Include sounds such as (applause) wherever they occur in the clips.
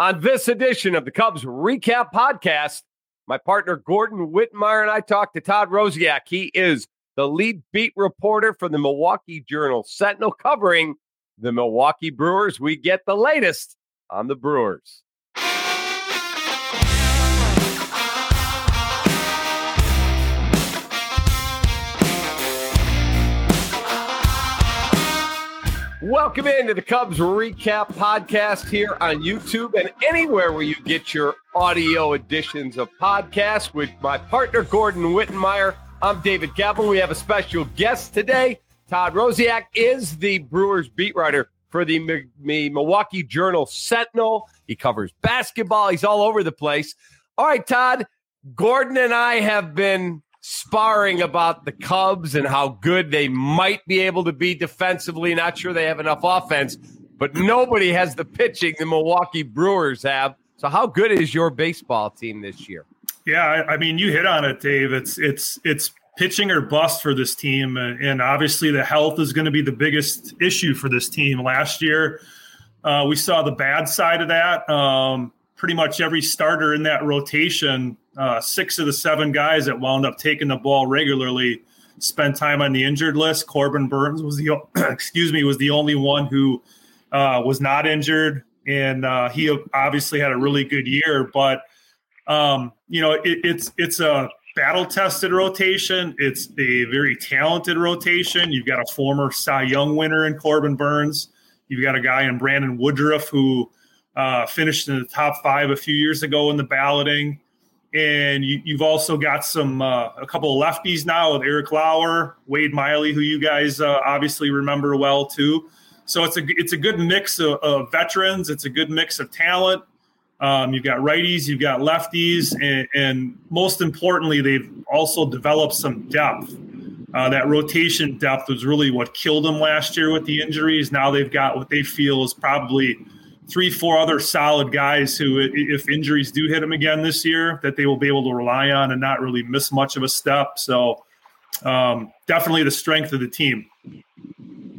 On this edition of the Cubs REKAP Podcast, my partner Gordon Wittenmyer and I talked to Todd Rosiak. He is the lead beat reporter for the Milwaukee Journal Sentinel covering the Milwaukee Brewers. We get the latest on the Brewers. Welcome into the Cubs REKAP Podcast here on YouTube and anywhere where you get your audio editions of podcasts with my partner Gordon Wittenmyer. I'm David Kaplan. We have a special guest today. Todd Rosiak is the Brewers beat writer for the Milwaukee Journal Sentinel. He covers basketball. He's all over the place. All right, Todd. Gordon and I have been sparring about the Cubs and how good they might be able to be defensively. Not sure they have enough offense, but nobody has the pitching the Milwaukee Brewers have. So, how good is your baseball team this year? Yeah, I, I mean, you hit on it, Dave. It's it's it's pitching or bust for this team, and obviously the health is going to be the biggest issue for this team. Last year, uh, we saw the bad side of that. Um, pretty much every starter in that rotation uh, six of the seven guys that wound up taking the ball regularly spent time on the injured list. Corbin Burnes was the (clears throat) excuse me was the only one who uh, was not injured, and uh, he obviously had a really good year. But um, you know, it, it's it's a battle tested rotation. It's a very talented rotation. You've got a former Cy Young winner in Corbin Burnes. You've got a guy in Brandon Woodruff who uh, finished in the top five a few years ago in the balloting and you, have also got some uh, a couple of lefties now with Eric Lauer, Wade Miley, who you guys uh, obviously remember well too. So it's a it's a good mix of, of veterans. It's a good mix of talent. Um, you've got righties, you've got lefties, and, and, most importantly, they've also developed some depth. Uh, that rotation depth was really what killed them last year with the injuries. Now they've got what they feel is probably three, four other solid guys who, if injuries do hit them again this year, that they will be able to rely on and not really miss much of a step. So, um, definitely the strength of the team.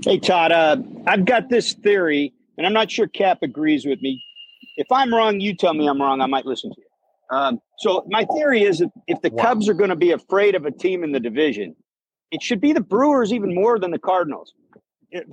Hey, Todd, uh, I've got this theory, and I'm not sure Kap agrees with me. If I'm wrong, you tell me I'm wrong. I might listen to you. Um, so, my theory is that if the wow. Cubs are going to be afraid of a team in the division, it should be the Brewers even more than the Cardinals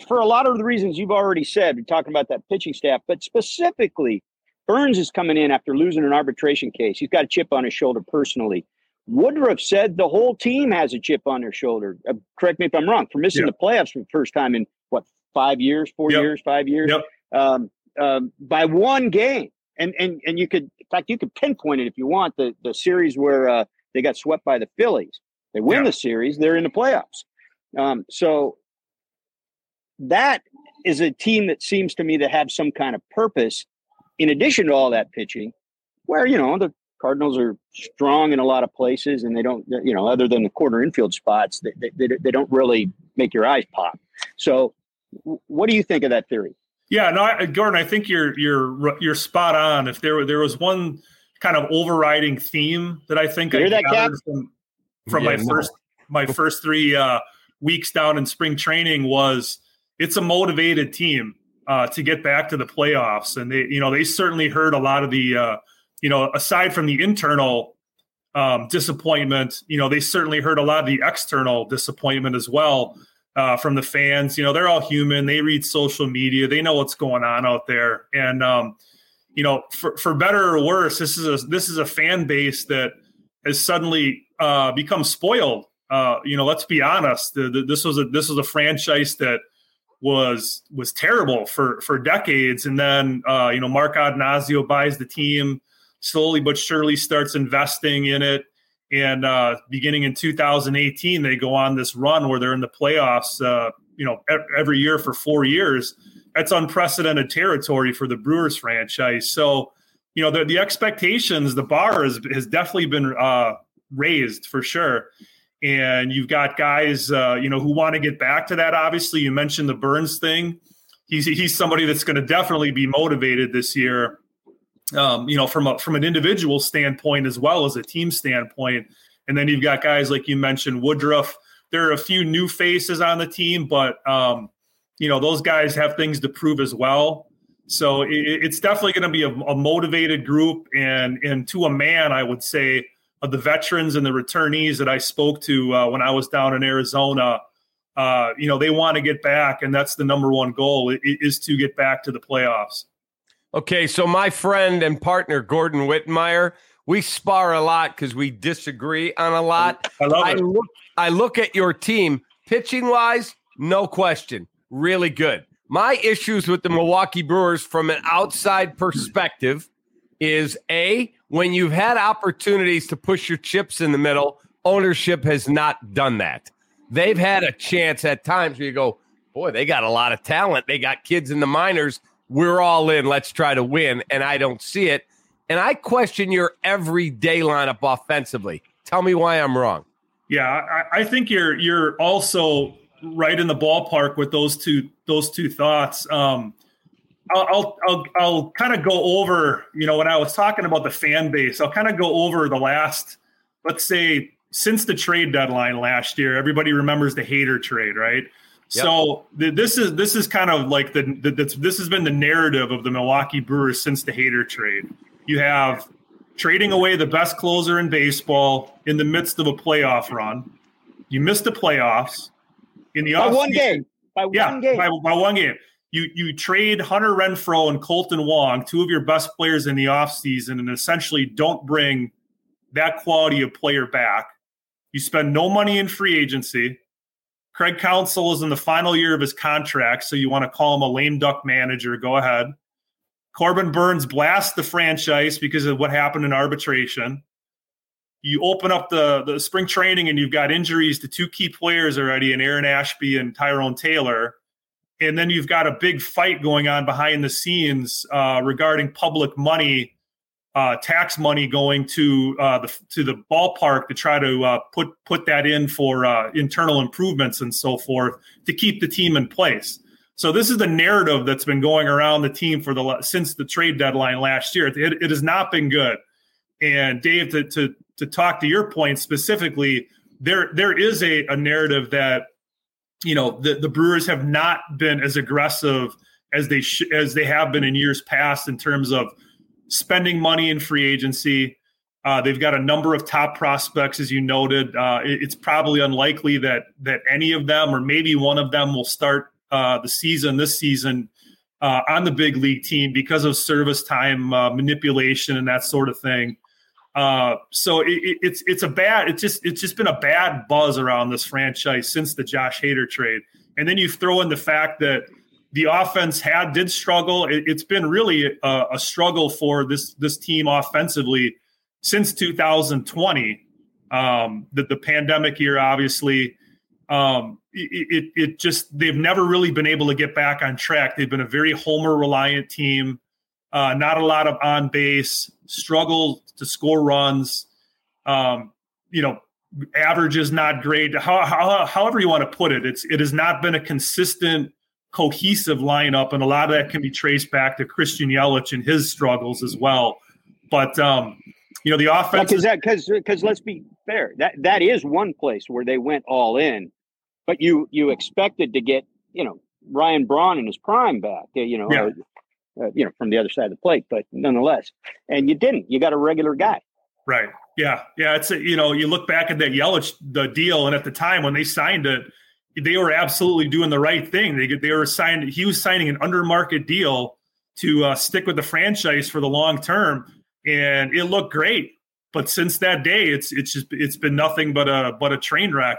for a lot of the reasons you've already said, we're talking about that pitching staff, but specifically, Burnes is coming in after losing an arbitration case. He's got a chip on his shoulder personally. Woodruff said the whole team has a chip on their shoulder. Uh, correct me if I'm wrong. For missing yep. the playoffs for the first time in what five years, four yep. years, five years, yep. um, um, by one game. And and and you could, in fact, you could pinpoint it if you want. The the series where uh, they got swept by the Phillies. They win the series. They're in the playoffs. Um, so that is a team that seems to me to have some kind of purpose in addition to all that pitching, where, you know, the Cardinals are strong in a lot of places and they don't, you know, other than the corner infield spots, they, they, they don't really make your eyes pop. So, what do you think of that theory? Yeah, no, I, Gordon, I think you're you're you're spot on. If there there was one kind of overriding theme that I think I that, from, from yeah, my no. first my first three uh, weeks down in spring training was it's a motivated team uh, to get back to the playoffs, and they you know they certainly heard a lot of the uh, you know aside from the internal um, disappointment, you know they certainly heard a lot of the external disappointment as well. Uh, from the fans, you know, they're all human. They read social media. They know what's going on out there. And, um, you know, for, for better or worse, this is a, this is a fan base that has suddenly uh, become spoiled. Uh, you know, let's be honest. The, the, this was a, this was a franchise that, was was terrible for for decades, and then uh, you know Mark Attanasio buys the team slowly but surely starts investing in it, and uh, beginning in 2018 they go on this run where they're in the playoffs. Uh, you know every year for four years. That's unprecedented territory for the Brewers franchise. So you know the, the expectations, the bar has, has definitely been uh, raised for sure and you've got guys uh, you know who want to get back to that. Obviously you mentioned the Burnes thing. He's he's somebody that's going to definitely be motivated this year um, you know from a from an individual standpoint as well as a team standpoint. And then you've got guys like you mentioned woodruff. There are a few new faces on the team but um, you know those guys have things to prove as well. So it, it's definitely going to be a, a, motivated group, and and to a man, I would say of the veterans and the returnees that I spoke to uh, when I was down in Arizona. Uh, you know, they want to get back, and that's the number one goal is to get back to the playoffs. Okay, so my friend and partner Gordon Wittenmyer, we spar a lot because we disagree on a lot. I love I it. Look, I look at your team pitching wise, no question, really good. My issues with the Milwaukee Brewers from an outside perspective is a when you've had opportunities to push your chips in the middle, ownership has not done that. They've had a chance at times where you go, boy, they got a lot of talent. They got kids in the minors we're all in. Let's try to win. And I don't see it. And I question your everyday lineup offensively. Tell me why I'm wrong. Yeah, I, I think you're you're also right in the ballpark with those two those two thoughts. Um, I'll I'll I'll, I'll kind of go over. You know, when I was talking about the fan base, I'll kind of go over the last, let's say, since the trade deadline last year. Everybody remembers the Hader trade, right? Yep. So the, this is this is kind of like the, the this has been the narrative of the Milwaukee Brewers since the Hader trade. You have trading away the best closer in baseball in the midst of a playoff run. You missed the playoffs in the by one game. By yeah, one game. By, by one game. You you trade Hunter Renfroe and Kolten Wong, two of your best players in the offseason, and essentially don't bring that quality of player back. You spend no money in free agency Craig Counsell is in the final year of his contract, so you want to call him a lame duck manager. Go ahead. Corbin Burnes blasts the franchise because of what happened in arbitration. You open up the, the spring training and you've got injuries to two key players already in Aaron Ashby and Tyrone Taylor. And then you've got a big fight going on behind the scenes uh, regarding public money uh, tax money going to uh, the to the ballpark to try to uh, put put that in for uh, internal improvements and so forth to keep the team in place. So this is the narrative that's been going around the team for the since the trade deadline last year. It, it has not been good. And Dave, to, to to talk to your point specifically, there there is a, a narrative that you know the, the Brewers have not been as aggressive as they sh- as they have been in years past in terms of spending money in free agency. Uh, they've got a number of top prospects, as you noted. Uh, it, it's probably unlikely that that any of them, or maybe one of them, will start uh, the season this season uh, on the big league team because of service time uh, manipulation and that sort of thing. Uh, so it, it, it's it's a bad. It's just it's just been a bad buzz around this franchise since the Josh Hader trade, and then you throw in the fact that the offense had did struggle. It, has been really a, a, struggle for this this team offensively since 2020. Um, the, the pandemic year, obviously, um, it, it, it just they've never really been able to get back on track. They've been a very homer reliant team. Uh, not a lot of on base, struggle to score runs. Um, you know, average is not great. How, how, however you want to put it, it's it has not been a consistent cohesive lineup, and a lot of that can be traced back to Christian Yelich and his struggles as well. But um, you know, the offense because that because because let's be fair, that that is one place where they went all in, but you you expected to get you know Ryan Braun in his prime back, you know, yeah. Uh, you know from the other side of the plate, but nonetheless, and you didn't. You got a regular guy. Right. Yeah. Yeah. It's a, you know you look back at that Yelich the deal, and at the time when they signed it they were absolutely doing the right thing. They they were signing. He was signing an under market deal to uh, stick with the franchise for the long term, and it looked great. But since that day, it's it's just it's been nothing but a but a train wreck.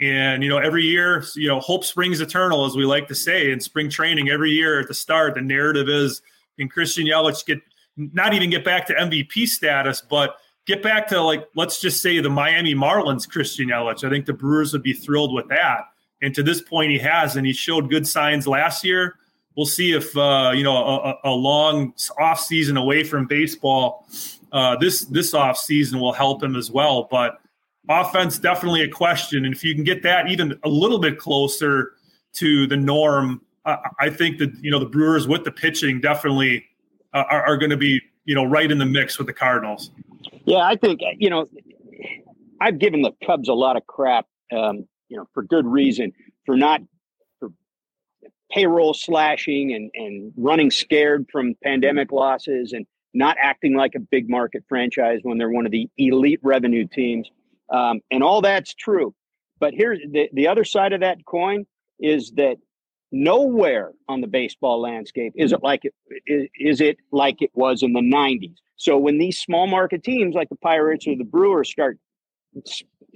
And you know, every year, you know, hope springs eternal, as we like to say in spring training. Every year at the start, the narrative is, can Christian Yelich get not even get back to MVP status, but get back to like let's just say the Miami Marlins Christian Yelich. I think the Brewers would be thrilled with that. And to this point, he has, and he showed good signs last year. We'll see if uh, you know a, a, long off season away from baseball uh, this this off season will help him as well. But offense definitely a question, and if you can get that even a little bit closer to the norm, uh, I think that you know the Brewers with the pitching definitely uh, are, are going to be you know right in the mix with the Cardinals. Yeah, I think you know I've given the Cubs a lot of crap um, you know, for good reason for not for payroll slashing and, and running scared from pandemic losses and not acting like a big market franchise when they're one of the elite revenue teams. Um, and all that's true. But here's the, the other side of that coin is that nowhere on the baseball landscape is it like it is, is it like it was in the 90s. So when these small market teams like the Pirates or the Brewers start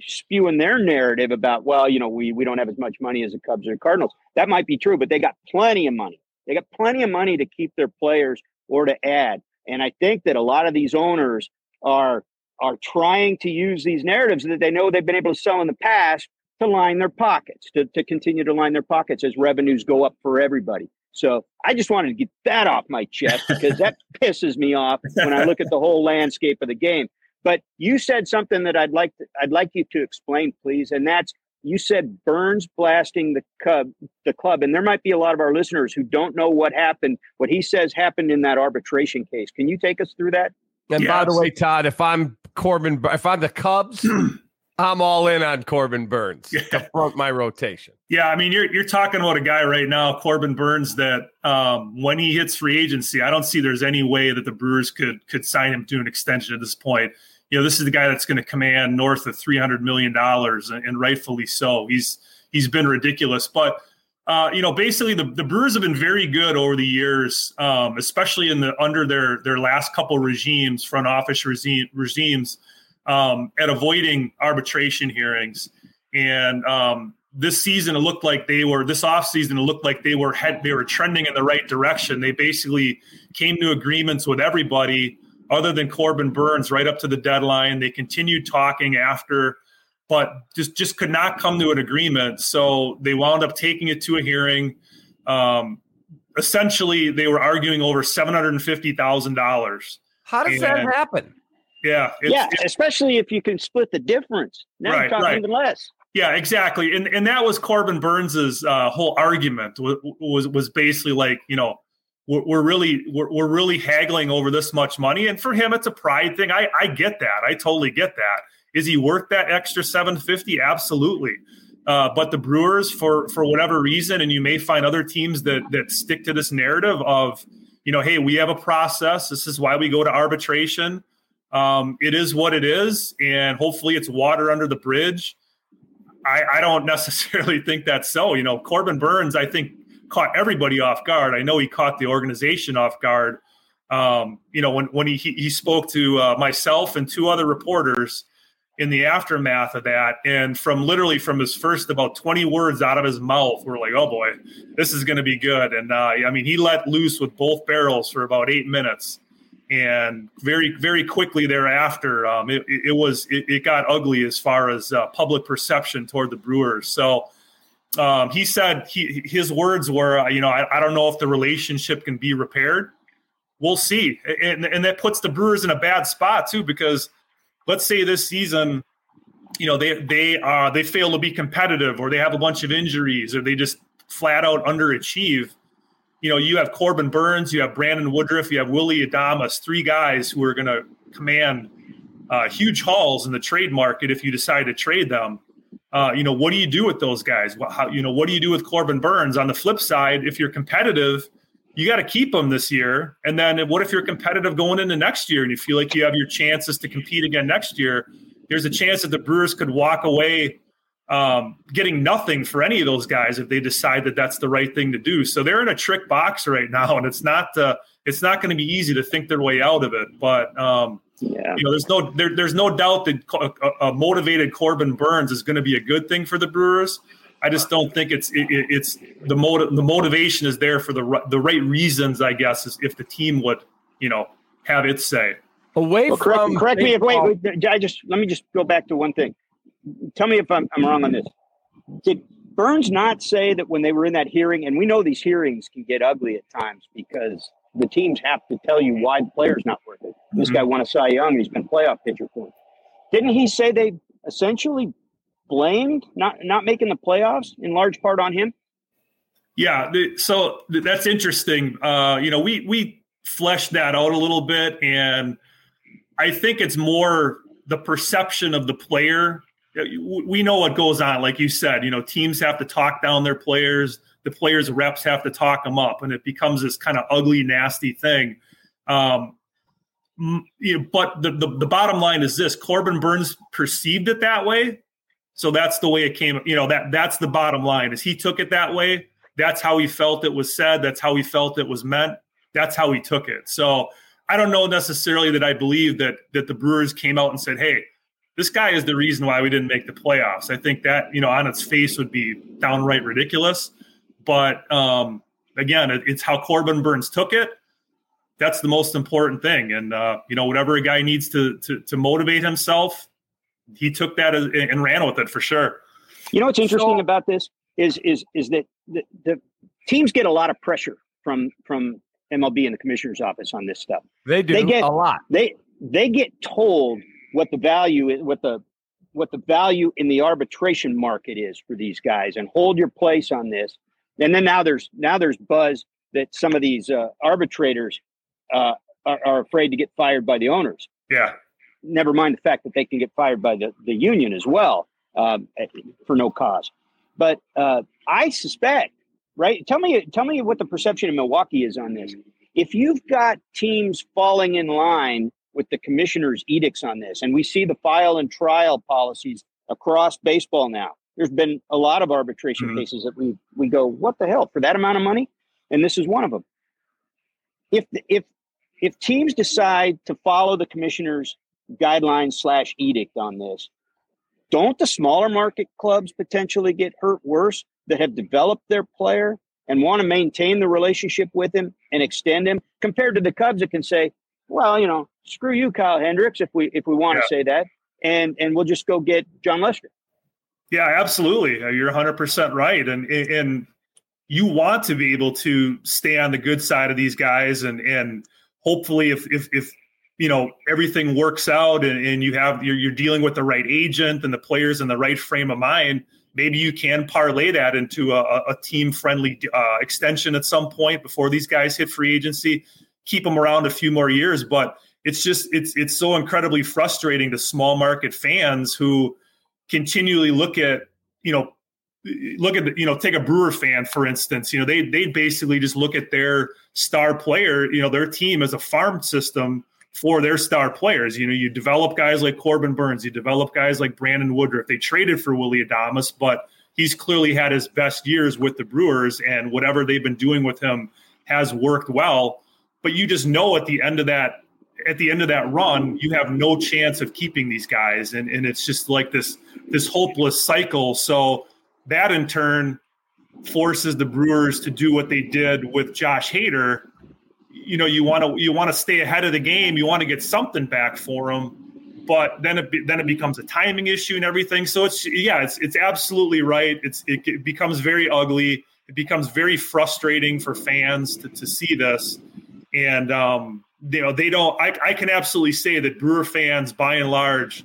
spewing their narrative about, well, you know, we we don't have as much money as the Cubs or the Cardinals. That might be true, but they got plenty of money. They got plenty of money to keep their players or to add. And I think that a lot of these owners are are trying to use these narratives that they know they've been able to sell in the past to line their pockets, to, to continue to line their pockets as revenues go up for everybody. So I just wanted to get that off my chest because that (laughs) pisses me off when I look at the whole landscape of the game. But you said something that I'd like to, I'd like you to explain, please, and that's you said Burnes blasting the cub the club, and there might be a lot of our listeners who don't know what happened, what he says happened in that arbitration case. Can you take us through that? And yes. by the way, Todd, if I'm Corbin, if I'm the Cubs, (clears throat) I'm all in on Corbin Burnes yeah. to front my rotation. Yeah, I mean, you're you're talking about a guy right now, Corbin Burnes, that um, when he hits free agency, I don't see there's any way that the Brewers could could sign him to an extension at this point you know, this is the guy that's going to command north of three hundred million dollars, and rightfully so. He's he's been ridiculous, but uh, you know, basically the, the Brewers have been very good over the years, um, especially in the under their their last couple regimes, front office regime, regimes, um, at avoiding arbitration hearings. And um, this season, it looked like they were this offseason, it looked like they were head they were trending in the right direction. They basically came to agreements with everybody other than Corbin Burnes right up to the deadline. They continued talking after, but just just could not come to an agreement. So they wound up taking it to a hearing. Um, essentially, they were arguing over seven hundred and fifty thousand dollars. How does and, that happen? Yeah, yeah, especially if you can split the difference. Now right, you're talking right. even less. Yeah, exactly, and and that was Corbin Burnes's uh, whole argument was, was was basically like you know we're, we're really we're, we're really haggling over this much money and for him it's a pride thing i i get that i totally get that is he worth that extra 750 absolutely. Uh, but the brewers for for whatever reason and you may find other teams that that stick to this narrative of you know hey we have a process. This is why we go to arbitration. Um, it is what it is and hopefully it's water under the bridge. I, I don't (laughs) necessarily think that's so. You know corbin Burnes, i think caught everybody off guard. I know he caught the organization off guard. Um, you know, when when he he spoke to uh, myself and two other reporters in the aftermath of that, and from literally from his first about twenty words out of his mouth, we're like, oh boy, this is going to be good. And uh, I mean, he let loose with both barrels for about eight minutes, and very very quickly thereafter, um, it, it, was it, it, got ugly as far as uh, public perception toward the Brewers. So um, he said he, his words were, uh, you know, I, I, don't know if the relationship can be repaired. We'll see, and, and that puts the Brewers in a bad spot too because let's say this season, you know, they they uh, they fail to be competitive, or they have a bunch of injuries, or they just flat out underachieve. You know, you have Corbin Burnes, you have Brandon Woodruff, you have Willy Adames, three guys who are going to command uh, huge hauls in the trade market if you decide to trade them. Uh, you know, what do you do with those guys? How, you know, what do you do with Corbin Burnes? On the flip side, if you're competitive, you got to keep them this year. And then what if you're competitive going into next year and you feel like you have your chances to compete again next year? There's a chance that the Brewers could walk away um, getting nothing for any of those guys if they decide that that's the right thing to do. So they're in a trick box right (laughs) now, and it's not uh, it's not going to be easy to think their way out of it. But um, yeah. You know, there's no there, there's no doubt that a, a, motivated Corbin Burnes is going to be a good thing for the Brewers. I just don't think it's it, it's the motive the motivation is there for the the right reasons. I guess is if the team would you know have its say. Away well, from correct, correct me if wait, wait I just let me just go back to one thing. Tell me if I'm, I'm wrong on this. Did Burnes not say that when they were in that hearing, and we know these hearings can get ugly at times because the teams have to tell you why the player's not worth it. This mm-hmm. guy won a Cy Young. He's been playoff pitcher for him. Didn't he say they essentially blamed not not making the playoffs in large part on him? Yeah, so that's interesting. Uh, you know, we we fleshed that out a little bit, and I think it's more the perception of the player. We know what goes on, like you said. You know, teams have to talk down their players. the players' reps have to talk them up, and it becomes this kind of ugly, nasty thing. Um, you know, but the, the the bottom line is this: Corbin Burnes perceived it that way, so that's the way it came. You know that that's the bottom line is he took it that way. That's how he felt it was said. That's how he felt it was meant. That's how he took it. So I don't know necessarily that I believe that that the Brewers came out and said, "Hey, this guy is the reason why we didn't make the playoffs." I think that you know on its face would be downright ridiculous. But um, again, it, it's how Corbin Burnes took it. That's the most important thing, and uh, you know whatever a guy needs to to, to motivate himself, he took that as, and ran with it for sure. You know what's interesting so, about this is is is that the, the teams get a lot of pressure from from MLB and the commissioner's office on this stuff. They do they get, a lot. They they get told what the value is, what the what the value in the arbitration market is for these guys, and hold your place on this. And then now there's now there's buzz that some of these uh, arbitrators uh, are, are afraid to get fired by the owners. Yeah. Never mind the fact that they can get fired by the, the union as well um, for no cause. But uh, I suspect right? Tell me, tell me what the perception in Milwaukee is on this. If you've got teams falling in line with the commissioner's edicts on this, and we see the file and trial policies across baseball now, there's been a lot of arbitration mm-hmm. cases that we we go, what the hell for that amount of money? And this is one of them. If if if teams decide to follow the commissioner's guidelines slash edict on this, don't the smaller market clubs potentially get hurt worse that have developed their player and want to maintain the relationship with him and extend him compared to the Cubs that can say, well, you know, screw you, Kyle Hendricks, if we if we want yeah. to say that, and and we'll just go get Jon Lester. Yeah, absolutely. Uh, you're 100 percent right, and and you want to be able to stay on the good side of these guys, and and hopefully, if if if you know everything works out and, and you have you're, you're dealing with the right agent and the players in the right frame of mind maybe you can parlay that into a, a team friendly uh, extension at some point before these guys hit free agency. Keep them around a few more years but it's just it's it's so incredibly frustrating to small market fans who continually look at you know look at you know take a brewer fan for instance you know they they basically just look at their star player you know their team as a farm system for their star players. You know, you develop guys like Corbin Burnes, you develop guys like Brandon Woodruff. They traded for Willy Adames, but he's clearly had his best years with the Brewers, and whatever they've been doing with him has worked well. But you just know at the end of that at the end of that run, you have no chance of keeping these guys, and and it's just like this this hopeless cycle. So that in turn forces the Brewers to do what they did with Josh Hader, you know you want to you want to stay ahead of the game. You want to get something back for them, but then it then it becomes a timing issue and everything. So it's yeah, it's it's absolutely right. It's it, it becomes very ugly. It becomes very frustrating for fans to, to see this, and um, you know they don't. I, I can absolutely say that Brewer fans, by and large,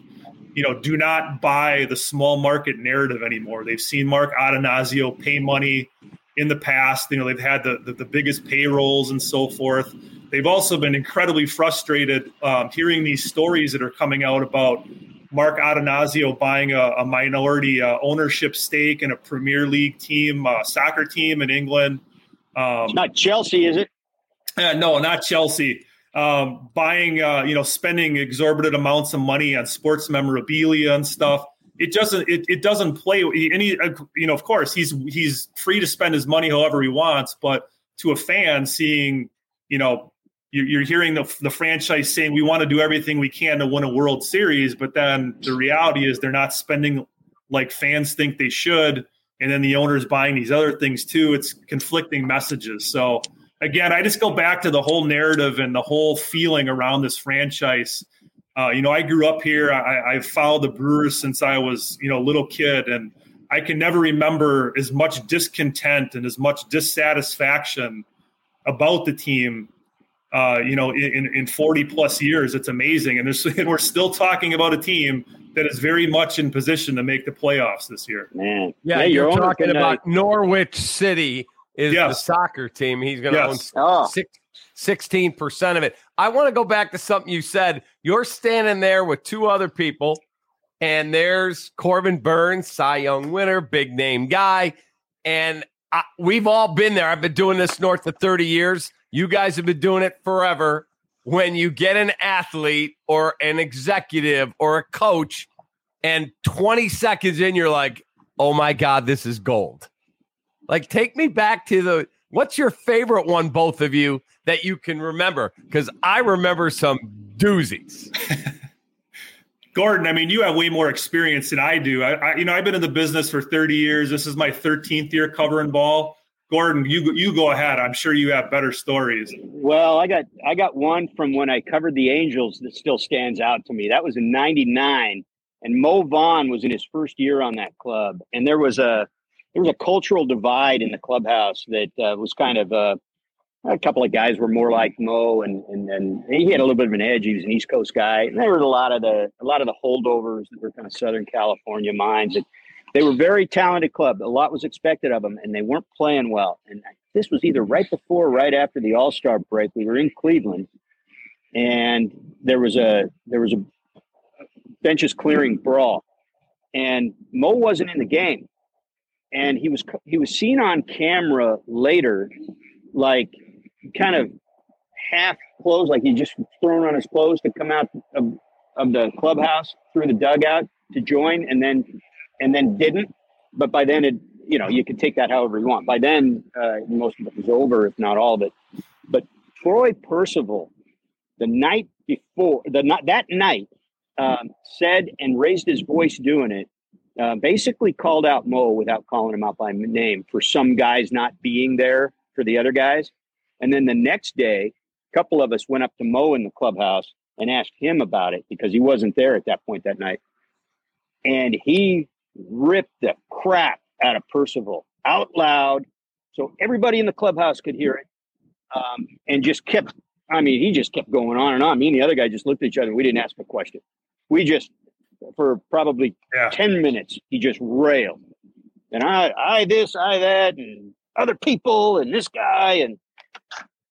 you know, do not buy the small market narrative anymore. They've seen Mark Attanasio pay money in the past. You know, they've had the, the, the biggest payrolls and so forth. They've also been incredibly frustrated um, hearing these stories that are coming out about Mark Attanasio buying a, a minority uh, ownership stake in a Premier League team, uh, soccer team in England. Um, it's not Chelsea, is it? Uh, no, not Chelsea. Um, buying, uh, you know, spending exorbitant amounts of money on sports memorabilia and stuff it doesn't it, it doesn't play any uh, you know of course he's he's free to spend his money however he wants but to a fan seeing you know you're hearing the, the franchise saying we want to do everything we can to win a world series but then the reality is they're not spending like fans think they should and then the owner's buying these other things too. It's conflicting messages. So again i just go back to the whole narrative and the whole feeling around this franchise uh, you know, I grew up here. I, I followed the Brewers since I was, you know, a little kid, and I can never remember as much discontent and as much dissatisfaction about the team. Uh, you know, in, in 40 plus years, it's amazing, and, there's, (laughs) and we're still talking about a team that is very much in position to make the playoffs this year. Man, yeah, yeah you're, you're talking about Norwich City is yes. the soccer team. He's going to yes. own oh. six 16% of it. I want to go back to something you said. You're standing there with two other people, and there's Corbin Burnes, Cy Young winner, big name guy. And I, we've all been there. I've been doing this north of 30 years. You guys have been doing it forever. When you get an athlete or an executive or a coach, and 20 seconds in, you're like, oh my God, this is gold. Like, take me back to the what's your favorite one, both of you, that you can remember? Because I remember some doozies. (laughs) Gordon, I mean, you have way more experience than I do. I, I, you know, I've been in the business for 30 years. This is my 13th year covering ball. Gordon, you you go ahead. I'm sure you have better stories. Well, I got I got one from when I covered the Angels that still stands out to me. That was in '99, and Mo Vaughn was in his first year on that club, and there was a there was a cultural divide in the clubhouse that uh, was kind of uh, a couple of guys were more like Mo, and and and he had a little bit of an edge. He was an East Coast guy, and there was a lot of the a lot of the holdovers that were kind of Southern California minds. And they were very talented club. A lot was expected of them, and they weren't playing well. And this was either right before, or right after the All Star break. We were in Cleveland, and there was a there was a benches clearing brawl, and Mo wasn't in the game, and he was he was seen on camera later, like kind of half clothes, like he just thrown on his clothes to come out of, of the clubhouse through the dugout to join, and then and then didn't. But by then, it you know you could take that however you want. By then, uh, most of it was over, if not all of it. But Troy Percival, the night before, the not that night, um, said and raised his voice doing it. Uh, basically called out Mo without calling him out by name for some guys not being there for the other guys. And then the next day, a couple of us went up to Mo in the clubhouse and asked him about it because he wasn't there at that point that night. And he ripped the crap out of Percival out loud so everybody in the clubhouse could hear it um, and just kept i mean he just kept going on and on me and the other guy just looked at each other we didn't ask a question we just for probably yeah. 10 minutes he just railed and i i this i that and other people and this guy and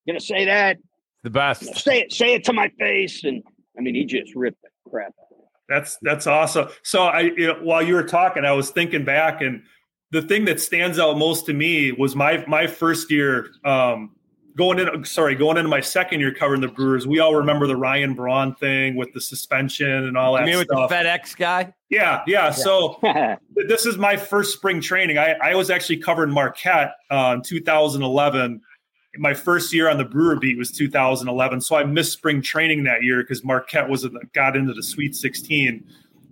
gonna say that the best say it say it to my face and i mean he just ripped the crap that's that's awesome. So I, you know, while you were talking, I was thinking back, and the thing that stands out most to me was my my first year um, going in. Sorry, going into my second year covering the Brewers. We all remember the Ryan Braun thing with the suspension and all that. You mean stuff. with the FedEx guy? Yeah, yeah. yeah. So (laughs) this is my first spring training. I, I was actually covering Marquette uh, in 2011 my first year on the Brewer beat was 2011, so I missed spring training that year because Marquette was got into the Sweet 16.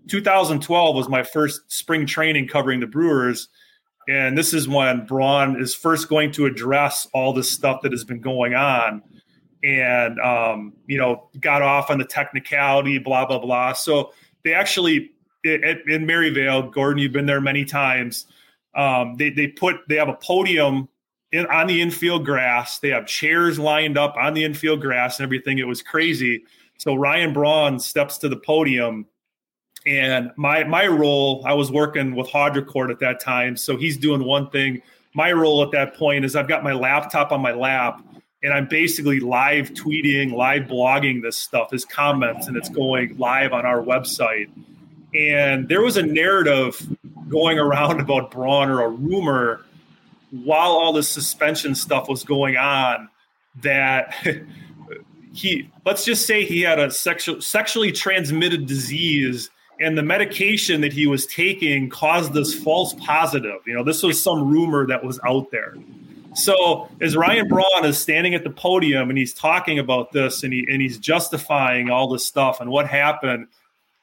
2012 was my first spring training covering the Brewers, and this is when Braun is first going to address all this stuff that has been going on, and um, you know got off on the technicality, blah blah blah. So they actually in Maryvale, Gordon, you've been there many times. Um, they they put they have a podium in, on the infield grass. They have chairs lined up on the infield grass and everything. It was crazy. So Ryan Braun steps to the podium, and my my role, I was working with Haudricourt at that time, so he's doing one thing. My role at that point is I've got my laptop on my lap, and I'm basically live tweeting, live blogging this stuff, his comments, and it's going live on our website. And there was a narrative going around (laughs) about Braun or a rumor while all this suspension stuff was going on that (laughs) he let's just say he had a sexual sexually transmitted disease and the medication that he was taking caused this false positive. You know this was some rumor that was out there. So as ryan braun is standing at the podium and he's talking about this and, he, and he's justifying all this stuff and what happened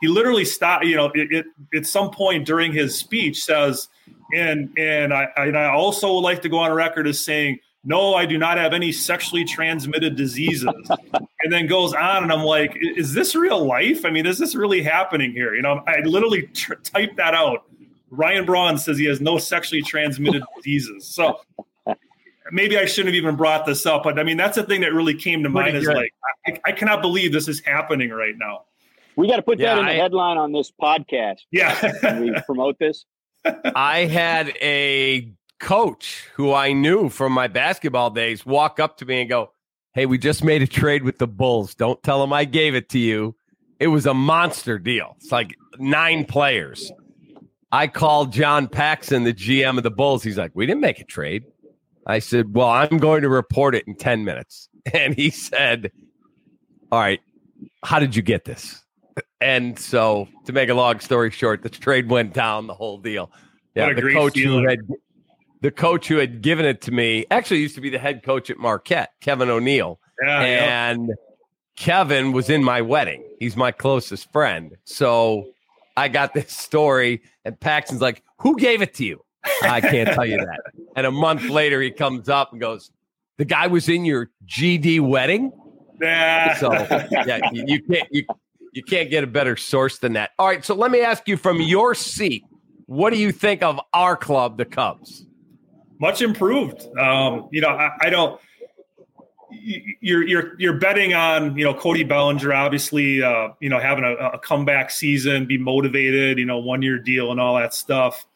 he literally stopped you know it, it, at some point during his speech says and and I and I also would like to go on record as saying no, I do not have any sexually transmitted diseases. (laughs) and then goes on, and I'm like, is this real life? I mean, is this really happening here? You know, I literally tr- typed that out. Ryan Braun says he has no sexually transmitted (laughs) diseases. So maybe I shouldn't have even brought this up, but I mean, that's the thing that really came to mind is like, I, I, cannot believe this is happening right now. We got to put yeah, that in I, the headline on this podcast. Yeah. we promote this. (laughs) I had a coach who I knew from my basketball days walk up to me and go, Hey, we just made a trade with the Bulls. Don't tell them I gave it to you. It was a monster deal. It's like nine players. I called John Paxson, the GM of the Bulls. He's like, We didn't make a trade. I said, Well, I'm going to report it in 10 minutes. (laughs) And he said, All right, how did you get this? And so, to make a long story short, the trade went down, the whole deal. Yeah, the coach who had the coach who had given it to me actually used to be the head coach at Marquette, Kevin O'Neill. Yeah, and yeah. Kevin was in my wedding. He's my closest friend. So I got (laughs) this story, and Paxson's like, Who gave it to you? I can't tell you that. (laughs) And a month later, he comes up and goes, The guy was in your GD wedding? Yeah. So yeah, you, you can't you you can't get a better source than that. All right, so let me ask you from your seat, what do you think of our club, the Cubs? Much improved. Um, you know, I, I don't you're you're you're betting on you know Cody Bellinger obviously uh, you know having a, a, comeback season, be motivated, you know one year deal and all that stuff.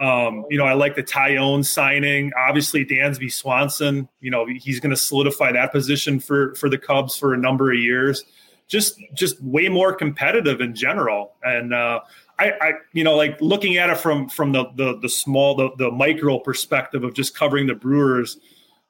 Um, you know I like the Taillon signing. Obviously Dansby Swanson, you know he's going to solidify that position for for the Cubs for a number of years. Just just way more competitive in general, and uh, I, I you know like looking at it from from the the, the small the, the micro perspective of just covering the Brewers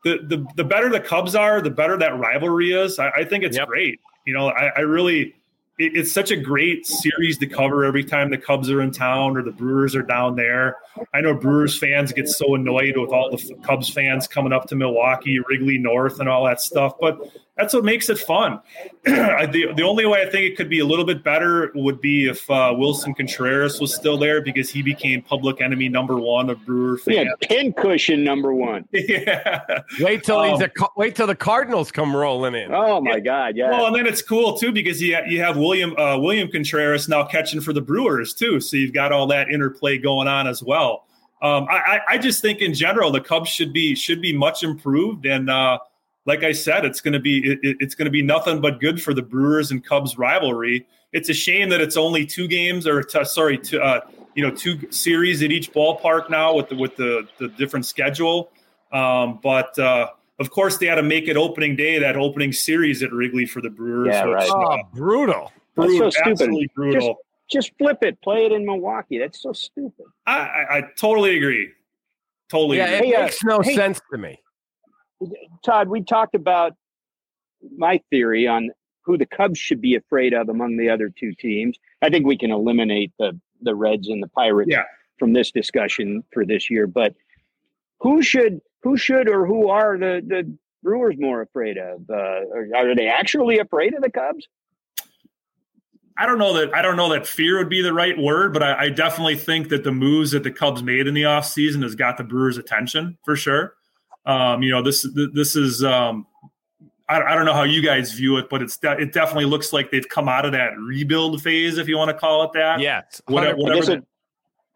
the, the the better the Cubs are, the better that rivalry is. I, I think it's yep. great. You know, I, I really it's such a great series to cover every time the Cubs are in town or the Brewers are down there. I know Brewers fans get so annoyed with all the Cubs fans coming up to Milwaukee, Wrigley North, and all that stuff, but that's what makes it fun. (clears throat) the, the only way I think it could be a little bit better would be if uh, Willson Contreras was still there because he became public enemy number one of Brewer fans. Yeah, pincushion number one. (laughs) yeah. Wait till um, he's a, wait till the Cardinals come rolling in. Oh my God! Yeah. Well, and then it's cool too because you you have William uh, William Contreras now catching for the Brewers too, so you've got all that interplay going on as well. Um, I, I just think in general the Cubs should be should be much improved and. Uh, like I said, it's going to be it, it's going to be nothing but good for the Brewers and Cubs rivalry. It's a shame that it's only two games or t- sorry, two, uh, you know, two series at each ballpark now with the with the the different schedule. Um, but uh, of course, they had to make it opening day that opening series at Wrigley for the Brewers. Yeah, right. oh, brutal. Brutal. That's so stupid. brutal. Just, just, flip it. Play it in Milwaukee. That's so stupid. I, I, I totally agree. Totally. Yeah, agree. it makes no hey, sense to me. Todd, we talked about my theory on who the Cubs should be afraid of among the other two teams. I think we can eliminate the the Reds and the Pirates yeah. from this discussion for this year. But who should who should or who are the the Brewers more afraid of? Uh, are they actually afraid of the Cubs? I don't know that I don't know that fear would be the right word, but I, I definitely think that the moves that the Cubs made in the offseason has got the Brewers' attention for sure. Um, you know, this this is um, I, I, don't know how you guys view it, but it's de- it definitely looks like they've come out of that rebuild phase, if you want to call it that. Yeah, whatever. whatever it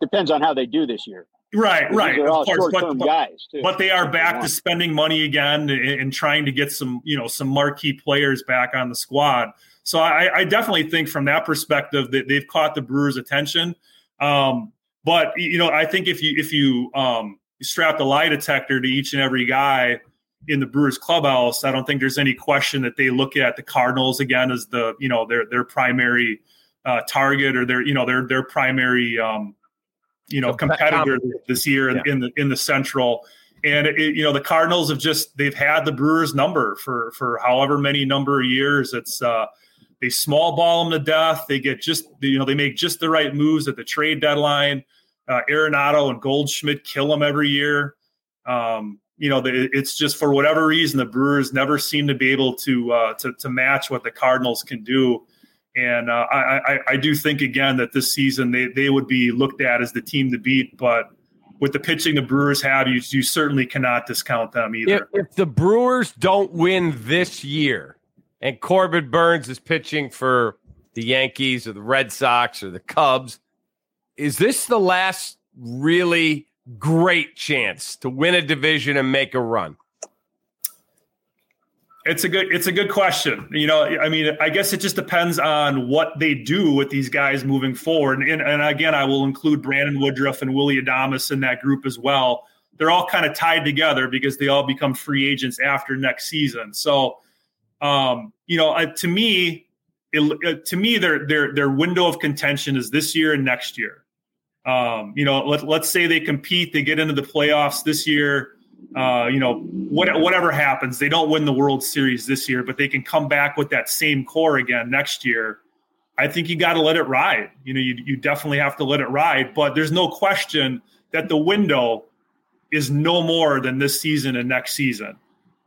depends on how they do this year. Right, right. They're all course, but, guys too. but they are back to spending money again and, and, trying to get some, you know, some marquee players back on the squad. So I, I definitely think from that perspective that they've caught the Brewers' attention. Um, but you know, I think if you if you um, you strap a lie detector to each and every guy in the Brewers clubhouse, I don't think there's any question that they look at the Cardinals again as the you know their their primary uh, target or their you know their their primary um, you know competitor this year in, in the in the Central. And it, you know the Cardinals have just they've had the Brewers number for for however many number of years. It's uh, they small ball them to death. They get just you know they make just the right moves at the trade deadline uh, Arenado and Goldschmidt kill them every year. Um, you know, it's just for whatever reason the Brewers never seem to be able to uh, to, to match what the Cardinals can do. And uh, I, I, I do think again that this season they they would be looked at as the team to beat, but with the pitching the Brewers have, you you certainly cannot discount them either. If, if the Brewers don't win this year, and Corbin Burnes is pitching for the Yankees or the Red Sox or the Cubs is this the last really great chance to win a division and make a run? It's a good it's a good question. You know, I mean, I guess it just depends on what they do with these guys moving forward. And, and again, I will include Brandon Woodruff and Willy Adames in that group as well. They're all kind of tied together because they all become free agents after next season. So, um, you know, uh, to me, it, uh, to me, their their their window of contention is this year and next year. Um, you know, let, let's say they compete, they get into the playoffs this year. uh, you know, what, whatever happens, they don't win the World Series this year, but they can come back with that same core again next year. I think you got to let it ride. You know, you, you definitely have to let it ride, but there's no question that the window is no more than this season and next season.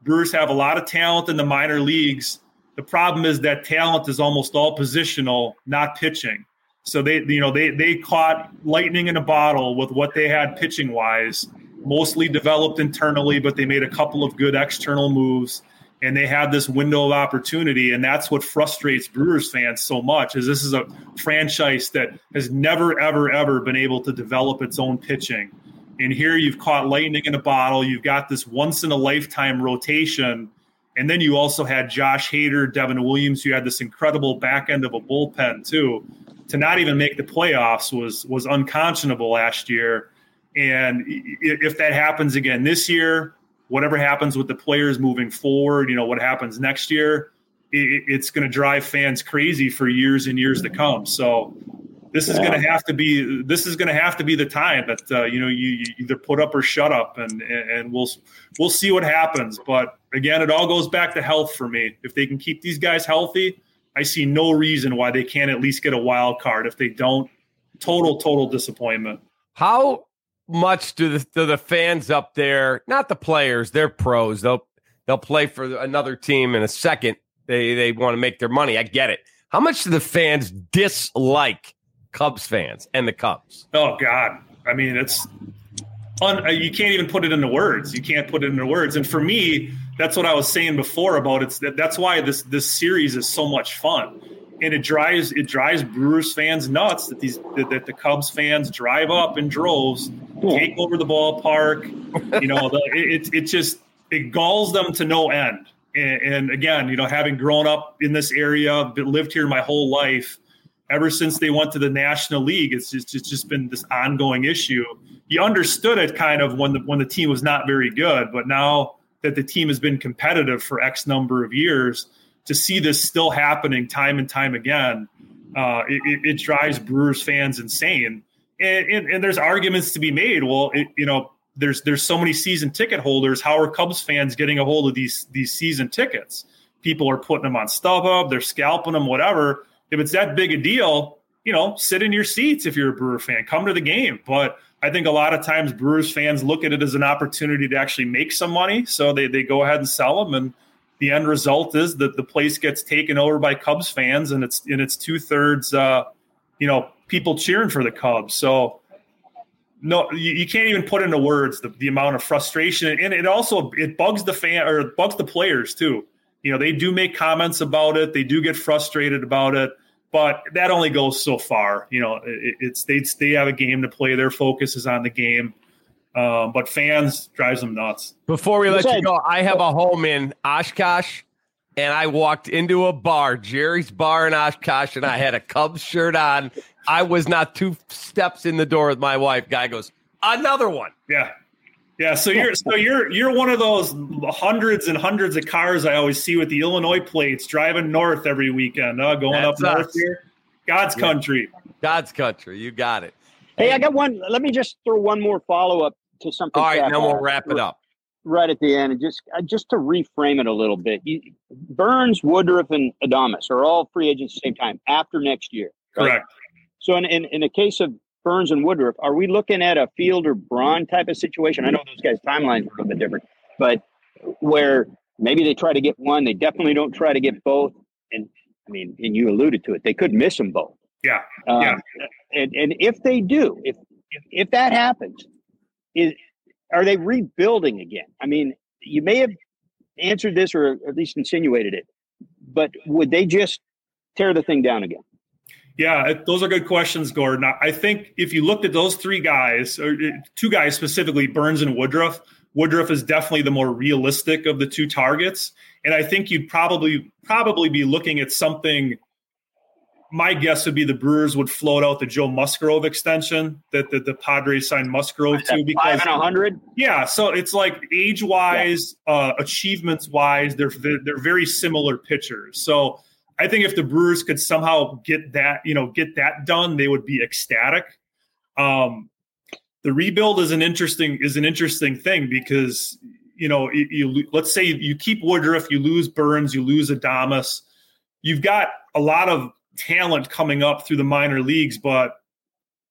Brewers have a lot of talent in the minor leagues. The problem is that talent is almost all positional, not pitching. So they, you know, they they caught lightning in a bottle with what they had pitching wise, mostly developed internally, but they made a couple of good external moves, and they had this window of opportunity, and that's what frustrates Brewers fans so much. Is this is a franchise that has never, ever, ever been able to develop its own pitching, and here you've caught lightning in a bottle. You've got this once in a lifetime rotation. And then you also had Josh Hader, Devin Williams. You had this incredible back end of a bullpen too to not even make the playoffs was was unconscionable last year. And if that happens again this year, whatever happens with the players moving forward, you know what happens next year, it's going to drive fans crazy for years and years to come. So this is yeah. going to have to be this is going to have to be the time that uh, you know you, you, either put up or shut up, and and we'll we'll see what happens. But again, it all goes back to health for me. If they can keep these guys healthy, I see no reason why they can't at least get a wild card. If they don't, total total disappointment. How much do the do the fans up there, not the players, they're pros. They'll they'll play for another team in a second. They they want to make their money. I get it. How much do the fans dislike Cubs fans and the Cubs? Oh God, I mean it's un, uh, you can't even put it into words. You can't put it into words. And for me, that's what I was saying before about it's that, that's why this this series is so much fun. And it drives it drives Brewers fans nuts that these that, that the Cubs fans drive up in droves, take over the ballpark. You know, the, it it just it galls them to no end. And, and again, you know, having grown up in this area, lived here my whole life, ever since they went to the National League, it's just it's just been this ongoing issue. You understood it kind of when the when the team was not very good, but now that the team has been competitive for X number of years, to see this still happening time and time again, uh, it, it, drives Brewers fans insane. And, and, and, there's arguments to be made. Well, it, you know, there's there's so many season ticket holders. How are Cubs fans getting a hold of these these season tickets? People are putting them on StubHub. They're scalping them. Whatever. If it's that big a deal, you know, sit in your seats if you're a Brewer fan. Come to the game. But I think a lot of times Brewers fans look at it as an opportunity to actually make some money. So they, they go ahead and sell them. And the end result is that the place gets taken over by Cubs fans and it's and it's two thirds uh, you know, people cheering for the Cubs. So no, you, you, can't even put into words the, the amount of frustration. And it also it bugs the fan or bugs the players too. You know, they do make comments about it, they do get frustrated about it but that only goes so far. You know, it, it's they they have a game to play. Their focus is on the game. Um, but fans drives them nuts. Before we let you go, I have a home in Oshkosh, and I walked into a bar, Jerry's Bar in Oshkosh, and I had a Cubs shirt on. I was not two steps in the door with my wife. Guy goes, another one. Yeah, yeah, so you're so you're you're one of those hundreds and hundreds of cars I always see with the Illinois plates driving north every weekend, uh, going That's up north us. here. God's yeah. country. God's country. You got it. Hey, I got one. Let me just throw one more follow up to something. All right, then we'll wrap it up right at the end, and just uh, just to reframe it a little bit. You, Burnes, Woodruff, and Adames are all free agents at the same time after next year. Right? Correct. So in, in in the case of Burnes and Woodruff, are we looking at a Fielder Braun type of situation? I know those guys' timelines are a little bit different, but where maybe they try to get one, they definitely don't try to get both. And I mean, and you alluded to it, they could miss them both. Yeah. Um, yeah. And, and if they do, if, if, if that happens, is are they rebuilding again? I mean, you may have answered this or at least insinuated it, but would they just tear the thing down again? Yeah, those are good questions, Gordon. I think if you looked at those three guys, or uh, two guys specifically, Burnes and Woodruff, Woodruff is definitely the more realistic of the two targets, and I think you'd probably probably be looking at something. My guess would be the Brewers would float out the Joe Musgrove extension that, that the Padres signed Musgrove to because five and a hundred. Yeah, so it's like age wise, yeah. uh, achievements wise, they're they're very similar pitchers. So I think if the Brewers could somehow get that, you know, get that done, they would be ecstatic. Um, the rebuild is an interesting is an interesting thing because you know you, you let's say you keep Woodruff, you lose Burnes, you lose Adames, you've got a lot of talent coming up through the minor leagues, but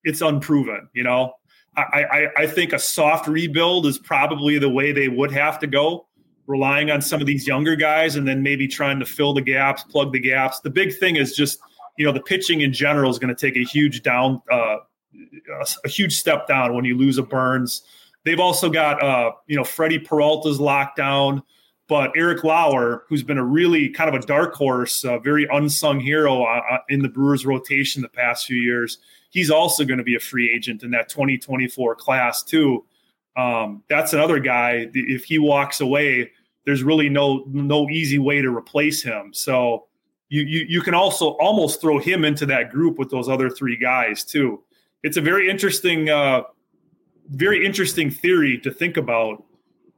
it's unproven. You know, I, I, I think a soft rebuild is probably the way they would have to go, relying on some of these younger guys and then maybe trying to fill the gaps, plug the gaps. The big thing is just you know the pitching in general is going to take a huge down, uh, a, huge step down when you lose a Burnes. They've also got uh, you know Freddie Peralta's locked down. But Eric Lauer, who's been a really kind of a dark horse, a very unsung hero uh, uh, in the Brewers rotation the past few years, he's also going to be a free agent in that 2024 class too. Um, that's another guy. If he walks away, there's really no no easy way to replace him. So you, you you can also almost throw him into that group with those other three guys too. It's a very interesting, uh, very interesting theory to think about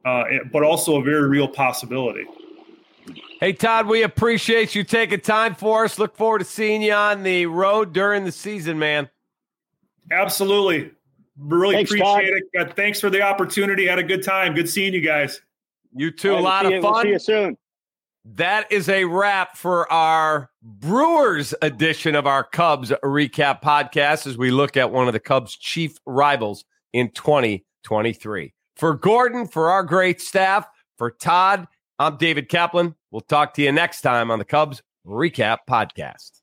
uh, but also a very real possibility. Hey, Todd, we appreciate you taking time for us. Look forward to seeing you on the road during the season, man. Absolutely. Really thanks, appreciate Todd. it. Uh, thanks for the opportunity. Had a good time. Good seeing you guys. You too. a lot of fun. We'll see you soon. That is a wrap for our Brewers edition of our Cubs REKAP podcast as we look at one of the Cubs' chief rivals in 2023. For Gordon, for our great staff, for Todd, I'm David Kaplan. We'll talk to you next time on the Cubs REKAP Podcast.